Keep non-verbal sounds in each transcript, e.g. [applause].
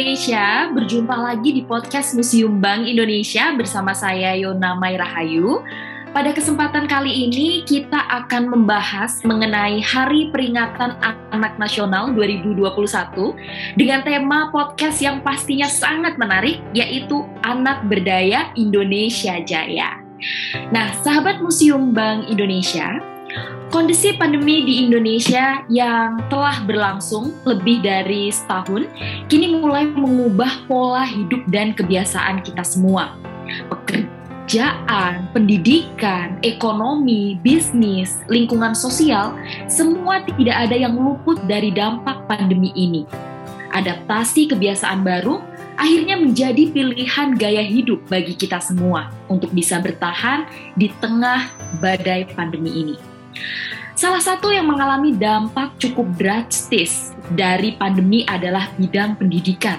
Indonesia, berjumpa lagi di podcast Museum Bank Indonesia bersama saya Yona Mairahayu. Pada kesempatan kali ini kita akan membahas mengenai Hari Peringatan Anak Nasional 2021 dengan tema podcast yang pastinya sangat menarik yaitu Anak Berdaya Indonesia Jaya. Nah, sahabat Museum Bank Indonesia, Kondisi pandemi di Indonesia yang telah berlangsung lebih dari setahun kini mulai mengubah pola hidup dan kebiasaan kita semua. Pekerjaan, pendidikan, ekonomi, bisnis, lingkungan sosial, semua tidak ada yang luput dari dampak pandemi ini. Adaptasi kebiasaan baru akhirnya menjadi pilihan gaya hidup bagi kita semua untuk bisa bertahan di tengah badai pandemi ini. Salah satu yang mengalami dampak cukup drastis dari pandemi adalah bidang pendidikan.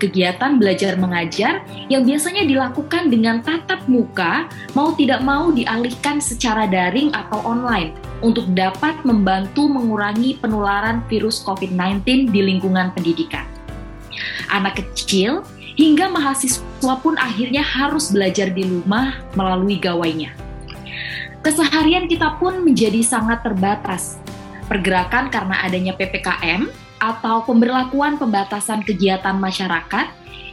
Kegiatan belajar mengajar yang biasanya dilakukan dengan tatap muka mau tidak mau dialihkan secara daring atau online untuk dapat membantu mengurangi penularan virus COVID-19 di lingkungan pendidikan. Anak kecil hingga mahasiswa pun akhirnya harus belajar di rumah melalui gawainya keseharian kita pun menjadi sangat terbatas. Pergerakan karena adanya PPKM atau pemberlakuan pembatasan kegiatan masyarakat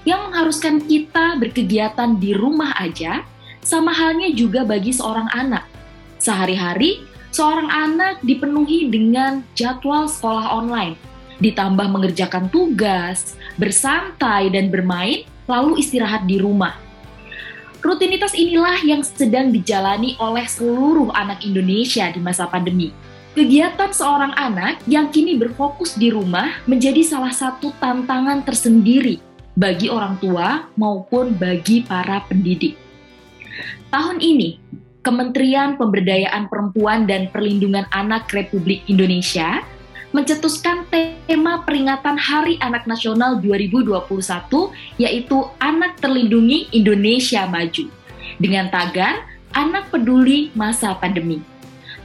yang mengharuskan kita berkegiatan di rumah aja, sama halnya juga bagi seorang anak. Sehari-hari, seorang anak dipenuhi dengan jadwal sekolah online, ditambah mengerjakan tugas, bersantai dan bermain, lalu istirahat di rumah Rutinitas inilah yang sedang dijalani oleh seluruh anak Indonesia di masa pandemi. Kegiatan seorang anak yang kini berfokus di rumah menjadi salah satu tantangan tersendiri bagi orang tua maupun bagi para pendidik. Tahun ini, Kementerian Pemberdayaan Perempuan dan Perlindungan Anak Republik Indonesia mencetuskan tema peringatan Hari Anak Nasional 2021 yaitu Anak Terlindungi Indonesia Maju dengan tagar Anak Peduli Masa Pandemi.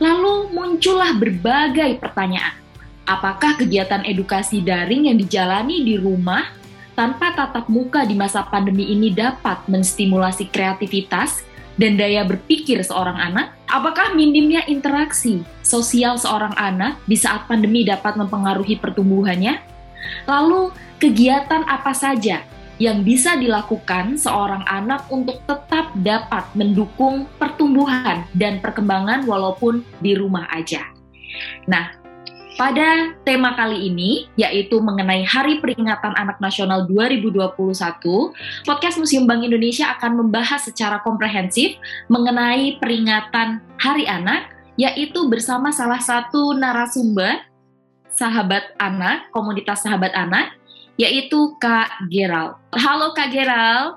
Lalu muncullah berbagai pertanyaan. Apakah kegiatan edukasi daring yang dijalani di rumah tanpa tatap muka di masa pandemi ini dapat menstimulasi kreativitas dan daya berpikir seorang anak? Apakah minimnya interaksi sosial seorang anak di saat pandemi dapat mempengaruhi pertumbuhannya? Lalu, kegiatan apa saja yang bisa dilakukan seorang anak untuk tetap dapat mendukung pertumbuhan dan perkembangan walaupun di rumah aja? Nah, pada tema kali ini, yaitu mengenai Hari Peringatan Anak Nasional 2021, podcast Museum Bank Indonesia akan membahas secara komprehensif mengenai peringatan Hari Anak, yaitu bersama salah satu narasumber sahabat anak, komunitas sahabat anak, yaitu Kak Geral. Halo Kak Geral.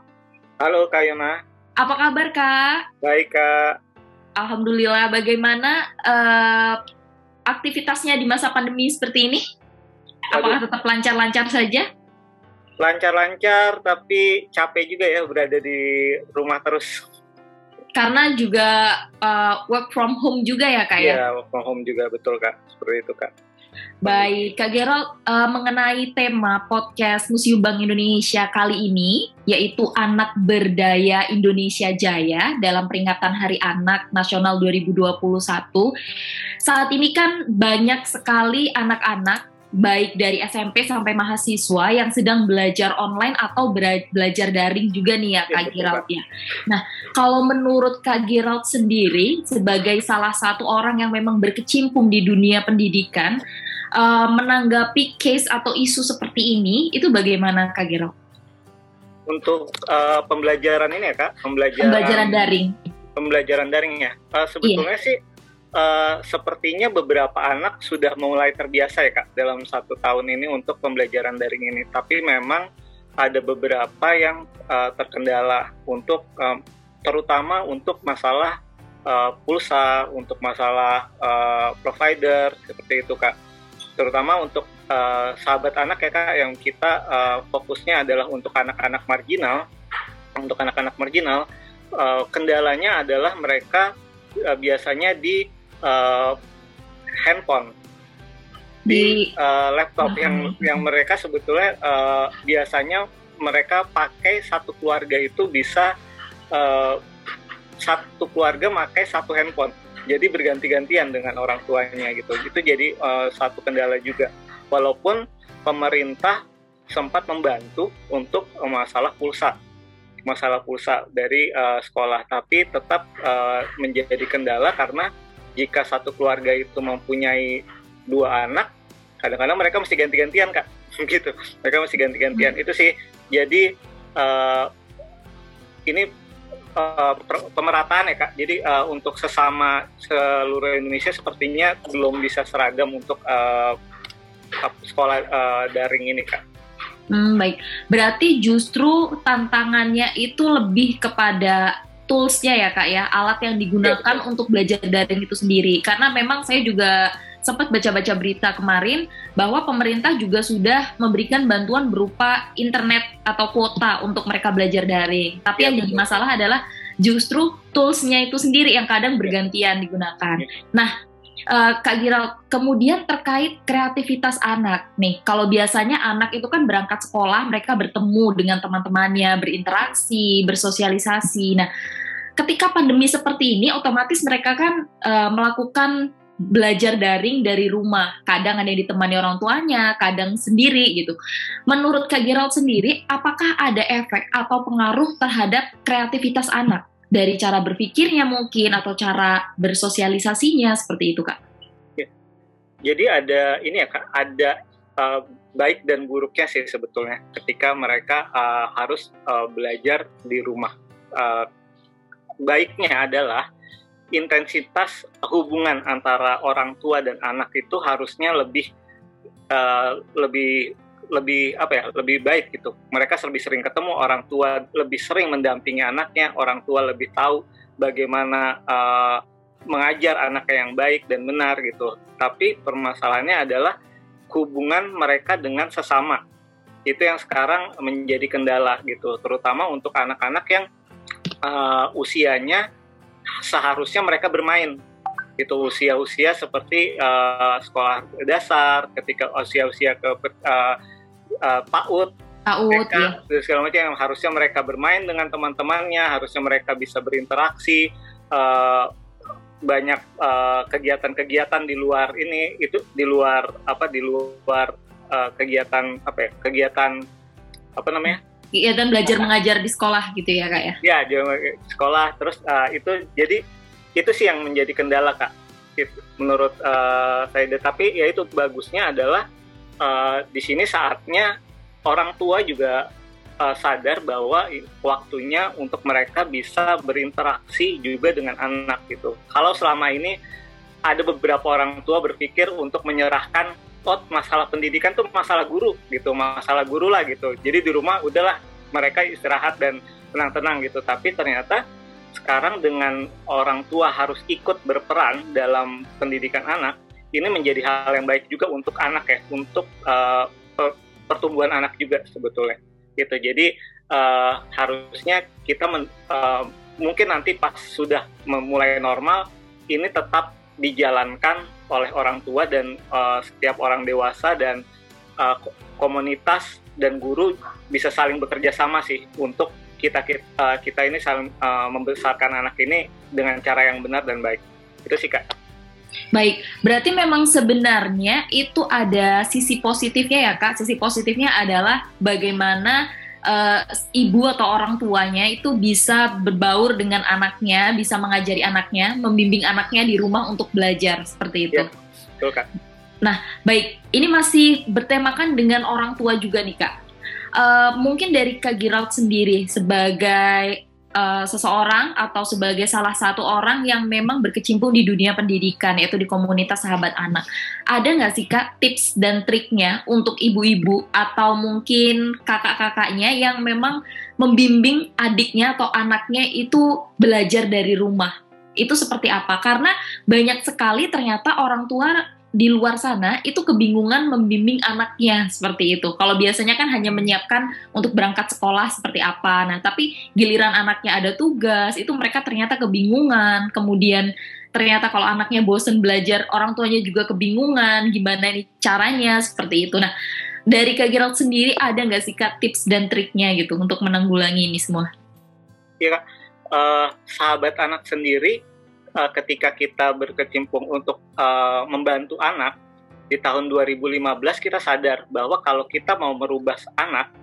Halo Kak Yona. Apa kabar Kak? Baik Kak. Alhamdulillah. Bagaimana uh, aktivitasnya di masa pandemi seperti ini? Apakah tetap lancar-lancar saja? Lancar-lancar, tapi capek juga ya berada di rumah terus. Karena juga uh, work from home juga ya kak ya? Iya, work from home juga betul kak, seperti itu kak. Baik, Kak Gerald, uh, mengenai tema podcast Museum Bank Indonesia kali ini, yaitu Anak Berdaya Indonesia Jaya dalam peringatan Hari Anak Nasional 2021. Saat ini kan banyak sekali anak-anak baik dari SMP sampai mahasiswa yang sedang belajar online atau belajar daring juga nih ya Kak Gerald ya. Nah, kalau menurut Kak Gerald sendiri sebagai salah satu orang yang memang berkecimpung di dunia pendidikan, uh, menanggapi case atau isu seperti ini itu bagaimana Kak Gero? Untuk uh, pembelajaran ini ya Kak, pembelajaran, pembelajaran daring. Pembelajaran daring ya. Uh, sebetulnya yeah. sih uh, sepertinya beberapa anak sudah mulai terbiasa ya Kak dalam satu tahun ini untuk pembelajaran daring ini. Tapi memang ada beberapa yang uh, terkendala untuk um, terutama untuk masalah uh, pulsa, untuk masalah uh, provider seperti itu Kak terutama untuk uh, sahabat anak ya kak yang kita uh, fokusnya adalah untuk anak-anak marginal. Untuk anak-anak marginal uh, kendalanya adalah mereka uh, biasanya di uh, handphone. Di, uh, laptop uh, yang yang mereka sebetulnya uh, biasanya mereka pakai satu keluarga itu bisa uh, satu keluarga pakai satu handphone. Jadi berganti-gantian dengan orang tuanya gitu. Itu jadi uh, satu kendala juga. Walaupun pemerintah sempat membantu untuk uh, masalah pulsa. Masalah pulsa dari uh, sekolah. Tapi tetap uh, menjadi kendala karena jika satu keluarga itu mempunyai dua anak kadang-kadang mereka mesti ganti-gantian kak. [laughs] Gitu. Mereka mesti ganti-gantian. Hmm. itu sih. Jadi uh, ini uh, pemerataan ya kak jadi uh, untuk sesama seluruh Indonesia sepertinya belum bisa seragam untuk uh, sekolah uh, daring ini kak Hmm, baik. Berarti justru tantangannya itu lebih kepada toolsnya ya kak ya, alat yang digunakan ya, untuk belajar daring itu sendiri. Karena memang saya juga sempat baca-baca berita kemarin bahwa pemerintah juga sudah memberikan bantuan berupa internet atau kuota untuk mereka belajar daring. Tapi ya, yang jadi masalah adalah justru toolsnya itu sendiri yang kadang bergantian digunakan. Ya. Nah, uh, Kak Giral, kemudian terkait kreativitas anak nih, kalau biasanya anak itu kan berangkat sekolah, mereka bertemu dengan teman-temannya, berinteraksi, bersosialisasi. Nah, ketika pandemi seperti ini, otomatis mereka kan uh, melakukan belajar daring dari rumah. Kadang ada yang ditemani orang tuanya, kadang sendiri gitu. Menurut Kak Gerald sendiri, apakah ada efek atau pengaruh terhadap kreativitas anak dari cara berpikirnya mungkin atau cara bersosialisasinya seperti itu Kak? Jadi ada ini ya Kak, ada uh, baik dan buruknya sih sebetulnya ketika mereka uh, harus uh, belajar di rumah. Uh, baiknya adalah intensitas hubungan antara orang tua dan anak itu harusnya lebih uh, lebih lebih apa ya lebih baik gitu. Mereka lebih sering ketemu orang tua lebih sering mendampingi anaknya orang tua lebih tahu bagaimana uh, mengajar anaknya yang baik dan benar gitu. Tapi permasalahannya adalah hubungan mereka dengan sesama. Itu yang sekarang menjadi kendala gitu terutama untuk anak-anak yang uh, usianya seharusnya mereka bermain itu usia-usia seperti uh, sekolah dasar ketika usia-usia ke uh, uh, PAUD, PAUD ya. segala macam yang harusnya mereka bermain dengan teman-temannya, harusnya mereka bisa berinteraksi uh, banyak kegiatan-kegiatan uh, di luar ini itu di luar apa di luar uh, kegiatan apa ya kegiatan apa namanya kegiatan belajar mengajar di sekolah gitu ya kak ya ya di sekolah terus uh, itu jadi itu sih yang menjadi kendala kak menurut uh, saya tapi ya itu bagusnya adalah uh, di sini saatnya orang tua juga uh, sadar bahwa waktunya untuk mereka bisa berinteraksi juga dengan anak gitu. Kalau selama ini ada beberapa orang tua berpikir untuk menyerahkan oh masalah pendidikan tuh masalah guru gitu, masalah guru lah gitu. Jadi di rumah udahlah mereka istirahat dan tenang-tenang gitu. Tapi ternyata sekarang dengan orang tua harus ikut berperan dalam pendidikan anak, ini menjadi hal yang baik juga untuk anak ya, untuk uh, pertumbuhan anak juga sebetulnya. Gitu. Jadi uh, harusnya kita men, uh, mungkin nanti pas sudah memulai normal, ini tetap dijalankan oleh orang tua dan uh, setiap orang dewasa dan uh, komunitas dan guru bisa saling bekerja sama sih untuk kita kita, kita ini saling uh, membesarkan anak ini dengan cara yang benar dan baik. Itu sih kak. Baik, berarti memang sebenarnya itu ada sisi positifnya ya kak. Sisi positifnya adalah bagaimana uh, ibu atau orang tuanya itu bisa berbaur dengan anaknya, bisa mengajari anaknya, membimbing anaknya di rumah untuk belajar seperti itu. Ya, betul kak. Nah, baik, ini masih bertemakan dengan orang tua juga nih kak. Uh, mungkin dari Kak Girald sendiri sebagai uh, seseorang atau sebagai salah satu orang yang memang berkecimpung di dunia pendidikan yaitu di komunitas sahabat anak. Ada nggak sih kak tips dan triknya untuk ibu-ibu atau mungkin kakak-kakaknya yang memang membimbing adiknya atau anaknya itu belajar dari rumah? Itu seperti apa? Karena banyak sekali ternyata orang tua di luar sana itu kebingungan membimbing anaknya seperti itu. Kalau biasanya kan hanya menyiapkan untuk berangkat sekolah seperti apa. Nah, tapi giliran anaknya ada tugas, itu mereka ternyata kebingungan. Kemudian ternyata kalau anaknya bosen belajar, orang tuanya juga kebingungan gimana nih caranya seperti itu. Nah, dari Kak Gerald sendiri ada nggak sih Kak tips dan triknya gitu untuk menanggulangi ini semua? Iya Kak, uh, sahabat anak sendiri uh, ketika kita berkecimpung untuk uh, membantu anak di tahun 2015 kita sadar bahwa kalau kita mau merubah anak,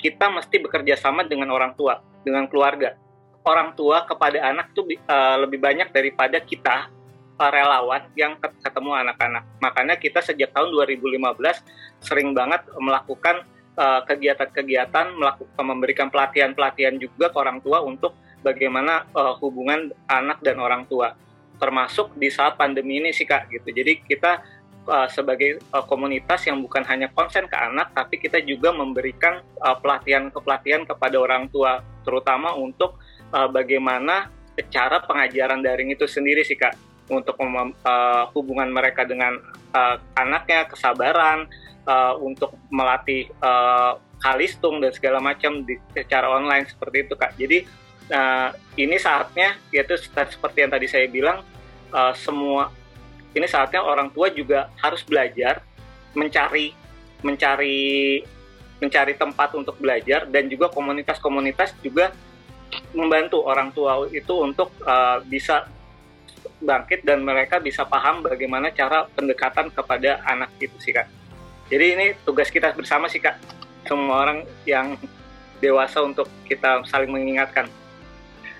kita mesti bekerja sama dengan orang tua, dengan keluarga. Orang tua kepada anak itu uh, lebih banyak daripada kita relawan yang ketemu anak-anak. Makanya kita sejak tahun 2015 sering banget melakukan uh, kegiatan-kegiatan, melakukan memberikan pelatihan-pelatihan juga ke orang tua untuk bagaimana uh, hubungan anak dan orang tua, termasuk di saat pandemi ini sih kak gitu. Jadi kita uh, sebagai uh, komunitas yang bukan hanya konsen ke anak, tapi kita juga memberikan uh, pelatihan-pelatihan kepada orang tua, terutama untuk uh, bagaimana cara pengajaran daring itu sendiri sih kak untuk uh, hubungan mereka dengan uh, anaknya, kesabaran, uh, untuk melatih uh, kalistung dan segala macam di secara online seperti itu kak. Jadi uh, ini saatnya yaitu seperti yang tadi saya bilang uh, semua ini saatnya orang tua juga harus belajar mencari mencari mencari tempat untuk belajar dan juga komunitas-komunitas juga membantu orang tua itu untuk uh, bisa bangkit dan mereka bisa paham bagaimana cara pendekatan kepada anak itu sih kak. Jadi ini tugas kita bersama sih kak, semua orang yang dewasa untuk kita saling mengingatkan.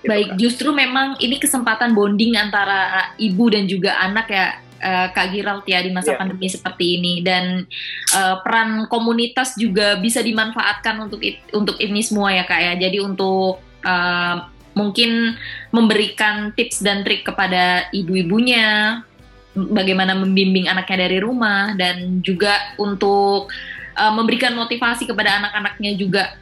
Gitu, Baik, kak. justru memang ini kesempatan bonding antara ibu dan juga anak ya uh, Kak Giralt ya di masa yeah. pandemi seperti ini dan uh, peran komunitas juga bisa dimanfaatkan untuk it, untuk ini semua ya Kak ya. Jadi untuk uh, mungkin memberikan tips dan trik kepada ibu-ibunya bagaimana membimbing anaknya dari rumah dan juga untuk uh, memberikan motivasi kepada anak-anaknya juga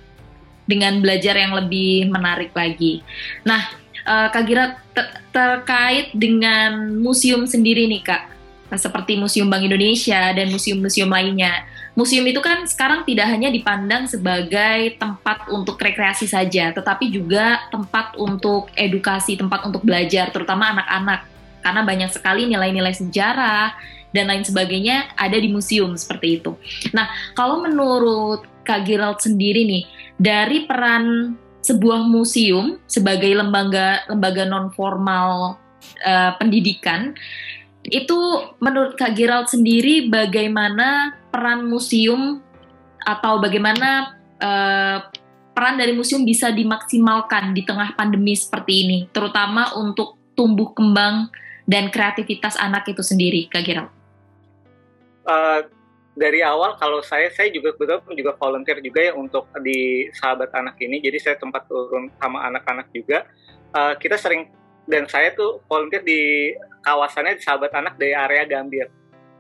dengan belajar yang lebih menarik lagi. Nah, uh, Kak Gira ter terkait dengan museum sendiri nih Kak, seperti Museum Bank Indonesia dan museum-museum lainnya museum itu kan sekarang tidak hanya dipandang sebagai tempat untuk rekreasi saja, tetapi juga tempat untuk edukasi, tempat untuk belajar, terutama anak-anak. Karena banyak sekali nilai-nilai sejarah dan lain sebagainya ada di museum seperti itu. Nah, kalau menurut Kak Gerald sendiri nih, dari peran sebuah museum sebagai lembaga lembaga non formal uh, pendidikan itu menurut Kak Gerald sendiri bagaimana peran museum atau bagaimana uh, peran dari museum bisa dimaksimalkan di tengah pandemi seperti ini, terutama untuk tumbuh kembang dan kreativitas anak itu sendiri, Kak Gerald? Uh, dari awal kalau saya saya juga betul juga volunteer juga ya untuk di sahabat anak ini, jadi saya tempat turun sama anak-anak juga. Uh, kita sering dan saya tuh volunteer di kawasannya di sahabat anak dari area Gambir.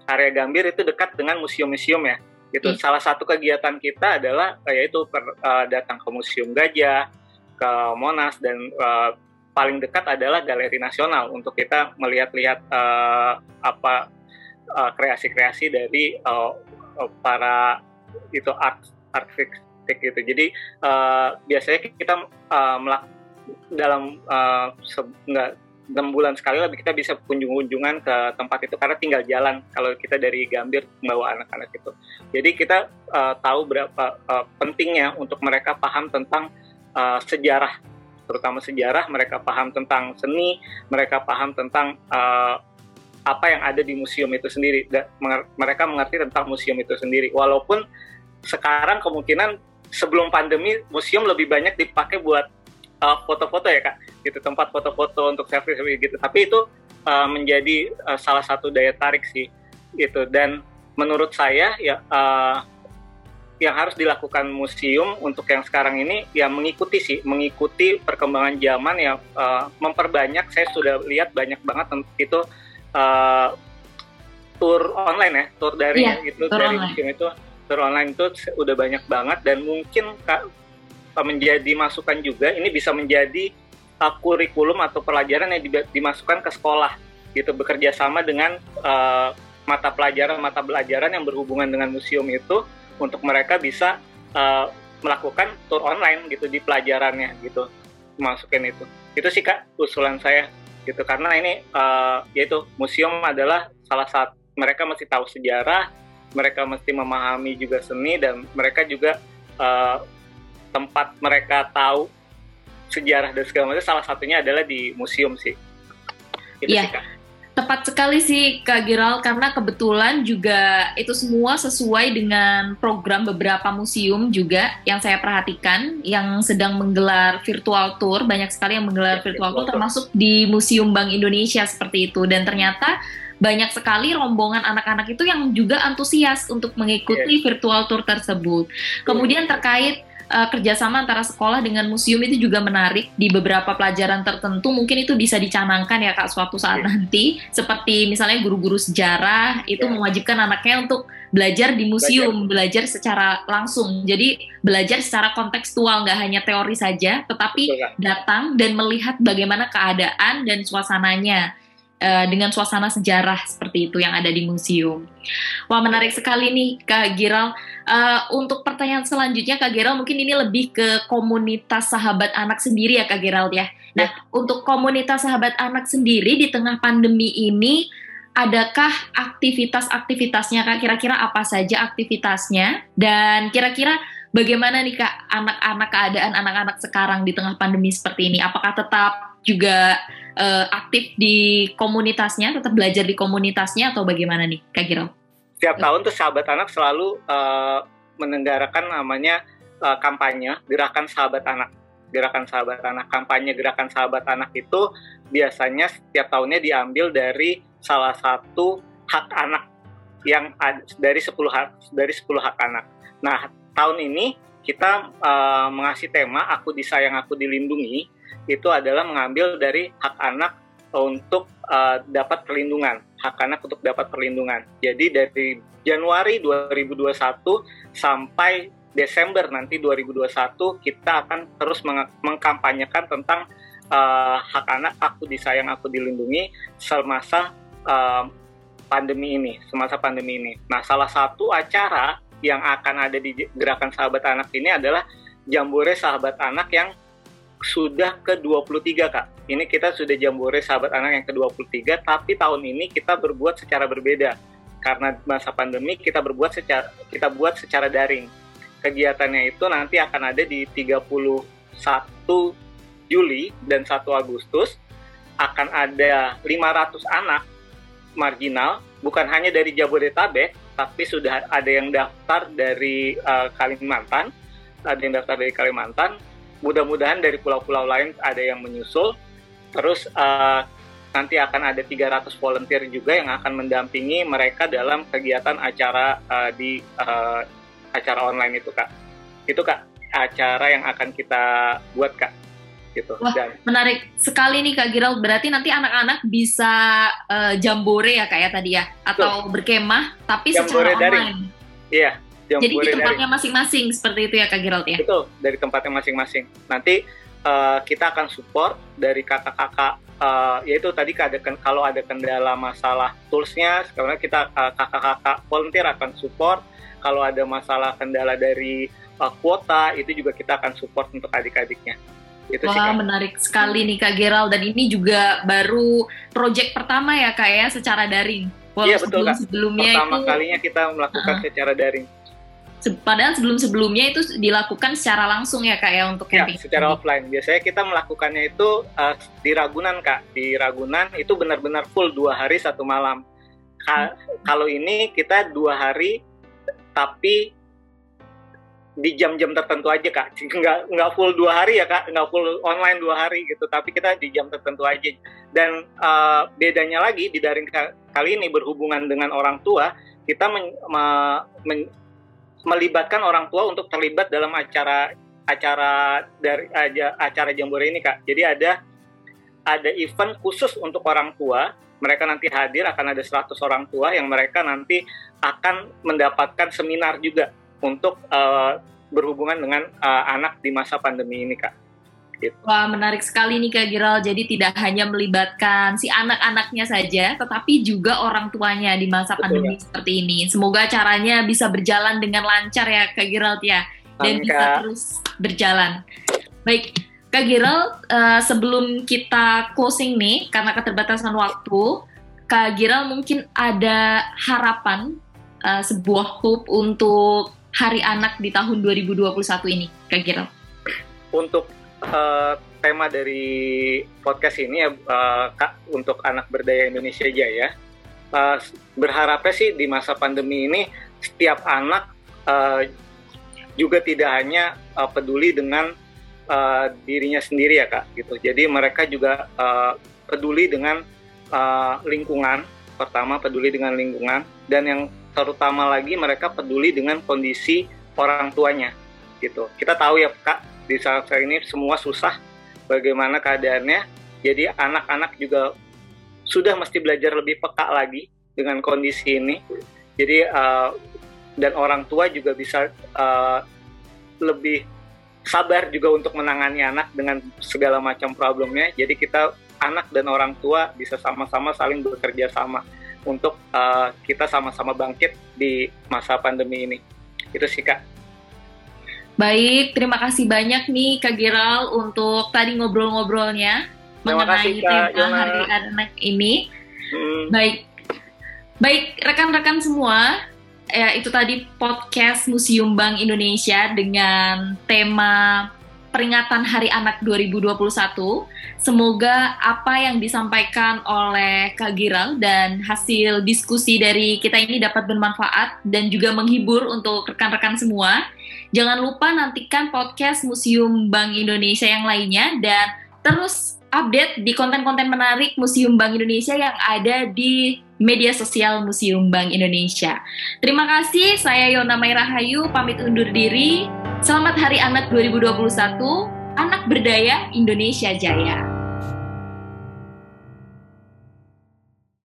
Area Gambir itu dekat dengan museum-museum ya. Itu hmm. salah satu kegiatan kita adalah yaitu per, uh, datang ke Museum Gajah, ke Monas dan uh, paling dekat adalah Galeri Nasional untuk kita melihat-lihat uh, apa kreasi-kreasi uh, dari uh, para itu art artistik gitu. Jadi uh, biasanya kita uh, dalam uh, enam bulan sekali lebih kita bisa kunjung-kunjungan ke tempat itu karena tinggal jalan kalau kita dari Gambir membawa anak-anak itu. Jadi kita uh, tahu berapa uh, pentingnya untuk mereka paham tentang uh, sejarah, terutama sejarah. Mereka paham tentang seni, mereka paham tentang uh, apa yang ada di museum itu sendiri. Dan mereka mengerti tentang museum itu sendiri. Walaupun sekarang kemungkinan sebelum pandemi museum lebih banyak dipakai buat foto-foto uh, ya kak. Gitu tempat foto-foto untuk selfie gitu. Tapi itu uh, menjadi uh, salah satu daya tarik sih gitu. Dan menurut saya ya uh, yang harus dilakukan museum untuk yang sekarang ini ya mengikuti sih. Mengikuti perkembangan zaman ya uh, memperbanyak. Saya sudah lihat banyak banget itu uh, tour online ya tour dari yeah, gitu. dari online. museum itu tour online itu udah banyak banget dan mungkin kak menjadi masukan juga ini bisa menjadi uh, kurikulum atau pelajaran yang dimasukkan ke sekolah gitu. Bekerja sama dengan uh, mata pelajaran mata pelajaran yang berhubungan dengan museum itu untuk mereka bisa uh, melakukan tour online gitu di pelajarannya gitu. Masukin itu. Itu sih kak usulan saya gitu karena ini uh, yaitu museum adalah salah satu mereka masih tahu sejarah mereka mesti memahami juga seni dan mereka juga uh, tempat mereka tahu sejarah dan segala macam salah satunya adalah di museum sih. Iya. Tepat sekali sih Kak Giral karena kebetulan juga itu semua sesuai dengan program beberapa museum juga yang saya perhatikan yang sedang menggelar virtual tour banyak sekali yang menggelar ya, virtual, virtual tour termasuk di Museum Bank Indonesia seperti itu dan ternyata banyak sekali rombongan anak-anak itu yang juga antusias untuk mengikuti yeah. virtual tour tersebut. Kemudian terkait uh, kerjasama antara sekolah dengan museum itu juga menarik. Di beberapa pelajaran tertentu mungkin itu bisa dicanangkan ya kak suatu saat yeah. nanti. Seperti misalnya guru-guru sejarah itu yeah. mewajibkan anaknya untuk belajar di museum belajar, belajar secara langsung. Jadi belajar secara kontekstual nggak hanya teori saja tetapi Betul, datang dan melihat bagaimana keadaan dan suasananya uh, dengan suasana sejarah seperti itu yang ada di museum. Wah menarik sekali nih Kak Giral. Uh, untuk pertanyaan selanjutnya Kak Giral mungkin ini lebih ke komunitas sahabat anak sendiri ya Kak Giral ya. Nah ya. untuk komunitas sahabat anak sendiri di tengah pandemi ini adakah aktivitas-aktivitasnya Kak? Kira-kira apa saja aktivitasnya? Dan kira-kira bagaimana nih Kak anak-anak keadaan anak-anak sekarang di tengah pandemi seperti ini? Apakah tetap juga uh, aktif di komunitasnya, tetap belajar di komunitasnya atau bagaimana nih Kak Giro? Setiap tahun tuh sahabat anak selalu uh, menenggarakan namanya uh, kampanye gerakan sahabat anak. Gerakan sahabat anak, kampanye gerakan sahabat anak itu biasanya setiap tahunnya diambil dari salah satu hak anak yang dari 10 hak dari 10 hak anak. Nah, tahun ini kita uh, mengasih tema aku disayang aku dilindungi itu adalah mengambil dari hak anak untuk uh, dapat perlindungan, hak anak untuk dapat perlindungan. Jadi dari Januari 2021 sampai Desember nanti 2021 kita akan terus meng mengkampanyekan tentang uh, hak anak aku disayang aku dilindungi semasa uh, pandemi ini, semasa pandemi ini. Nah, salah satu acara yang akan ada di gerakan sahabat anak ini adalah Jambore Sahabat Anak yang sudah ke-23 Kak. Ini kita sudah jambore sahabat anak yang ke-23, tapi tahun ini kita berbuat secara berbeda. Karena masa pandemi kita berbuat secara kita buat secara daring. Kegiatannya itu nanti akan ada di 31 Juli dan 1 Agustus akan ada 500 anak marginal bukan hanya dari Jabodetabek tapi sudah ada yang daftar dari uh, Kalimantan ada yang daftar dari Kalimantan mudah-mudahan dari pulau-pulau lain ada yang menyusul. Terus uh, nanti akan ada 300 volunteer juga yang akan mendampingi mereka dalam kegiatan acara uh, di uh, acara online itu kak. Itu kak acara yang akan kita buat kak. Gitu. Wah, Dan, menarik sekali nih Kak Giral. Berarti nanti anak-anak bisa uh, jambore ya Kak ya tadi ya? Atau tuh. berkemah tapi jambore secara online. Iya, yang Jadi di tempatnya masing-masing seperti itu ya Kak Gerald ya? Betul, dari tempatnya masing-masing. Nanti uh, kita akan support dari kakak-kakak, uh, yaitu tadi ada kalau ada kendala masalah toolsnya, sekarang kita uh, kakak-kakak volunteer akan support. Kalau ada masalah kendala dari uh, kuota, itu juga kita akan support untuk adik-adiknya. Itu Wah, sih, menarik sekali nih Kak Gerald. Dan ini juga baru project pertama ya Kak ya, secara daring. Walau iya betul sebelum Kak. Sebelumnya Pertama itu, kalinya kita melakukan uh secara daring padahal sebelum-sebelumnya itu dilakukan secara langsung ya kak ya untuk ya, camping? Ya, secara offline. Biasanya kita melakukannya itu uh, di Ragunan kak. Di Ragunan itu benar-benar full dua hari satu malam. Ka hmm. Kalau ini kita dua hari tapi di jam-jam tertentu aja kak [laughs] nggak nggak full dua hari ya kak nggak full online dua hari gitu tapi kita di jam tertentu aja dan uh, bedanya lagi di daring kali ini berhubungan dengan orang tua kita men, men, melibatkan orang tua untuk terlibat dalam acara acara dari aja, acara jambore ini kak. Jadi ada ada event khusus untuk orang tua. Mereka nanti hadir akan ada 100 orang tua yang mereka nanti akan mendapatkan seminar juga untuk uh, berhubungan dengan uh, anak di masa pandemi ini kak. Gitu. Wah menarik sekali nih Kak Giral. Jadi tidak hanya melibatkan si anak-anaknya saja, tetapi juga orang tuanya di masa Betul, pandemi ya. seperti ini. Semoga caranya bisa berjalan dengan lancar ya Kak Giral ya, dan Angka. bisa terus berjalan. Baik, Kak Giral, uh, sebelum kita closing nih, karena keterbatasan waktu, Kak Giral mungkin ada harapan, uh, sebuah hope untuk Hari Anak di tahun 2021 ini, Kak Giral? Untuk uh, tema dari podcast ini ya, uh, Kak, untuk anak berdaya Indonesia Jaya, uh, berharapnya sih di masa pandemi ini setiap anak uh, juga tidak hanya uh, peduli dengan uh, dirinya sendiri ya kak gitu jadi mereka juga uh, peduli dengan uh, lingkungan pertama peduli dengan lingkungan dan yang terutama lagi mereka peduli dengan kondisi orang tuanya gitu. Kita tahu ya kak di saat ini semua susah bagaimana keadaannya. Jadi anak-anak juga sudah mesti belajar lebih peka lagi dengan kondisi ini. Jadi uh, dan orang tua juga bisa uh, lebih sabar juga untuk menangani anak dengan segala macam problemnya. Jadi kita anak dan orang tua bisa sama-sama saling bekerja sama untuk uh, kita sama-sama bangkit di masa pandemi ini. Itu sih kak. Baik, terima kasih banyak nih Kak Giral untuk tadi ngobrol-ngobrolnya mengenai kasih, tema Yona. Hari Anak ini. Hmm. Baik, baik rekan-rekan semua, ya itu tadi podcast Museum Bank Indonesia dengan tema peringatan Hari Anak 2021. Semoga apa yang disampaikan oleh Kak Giral dan hasil diskusi dari kita ini dapat bermanfaat dan juga menghibur untuk rekan-rekan semua. Jangan lupa nantikan podcast Museum Bank Indonesia yang lainnya dan terus update di konten-konten menarik Museum Bank Indonesia yang ada di media sosial Museum Bank Indonesia. Terima kasih, saya Yona Mairahayu, pamit undur diri. Selamat Hari Anak 2021, Anak Berdaya Indonesia Jaya.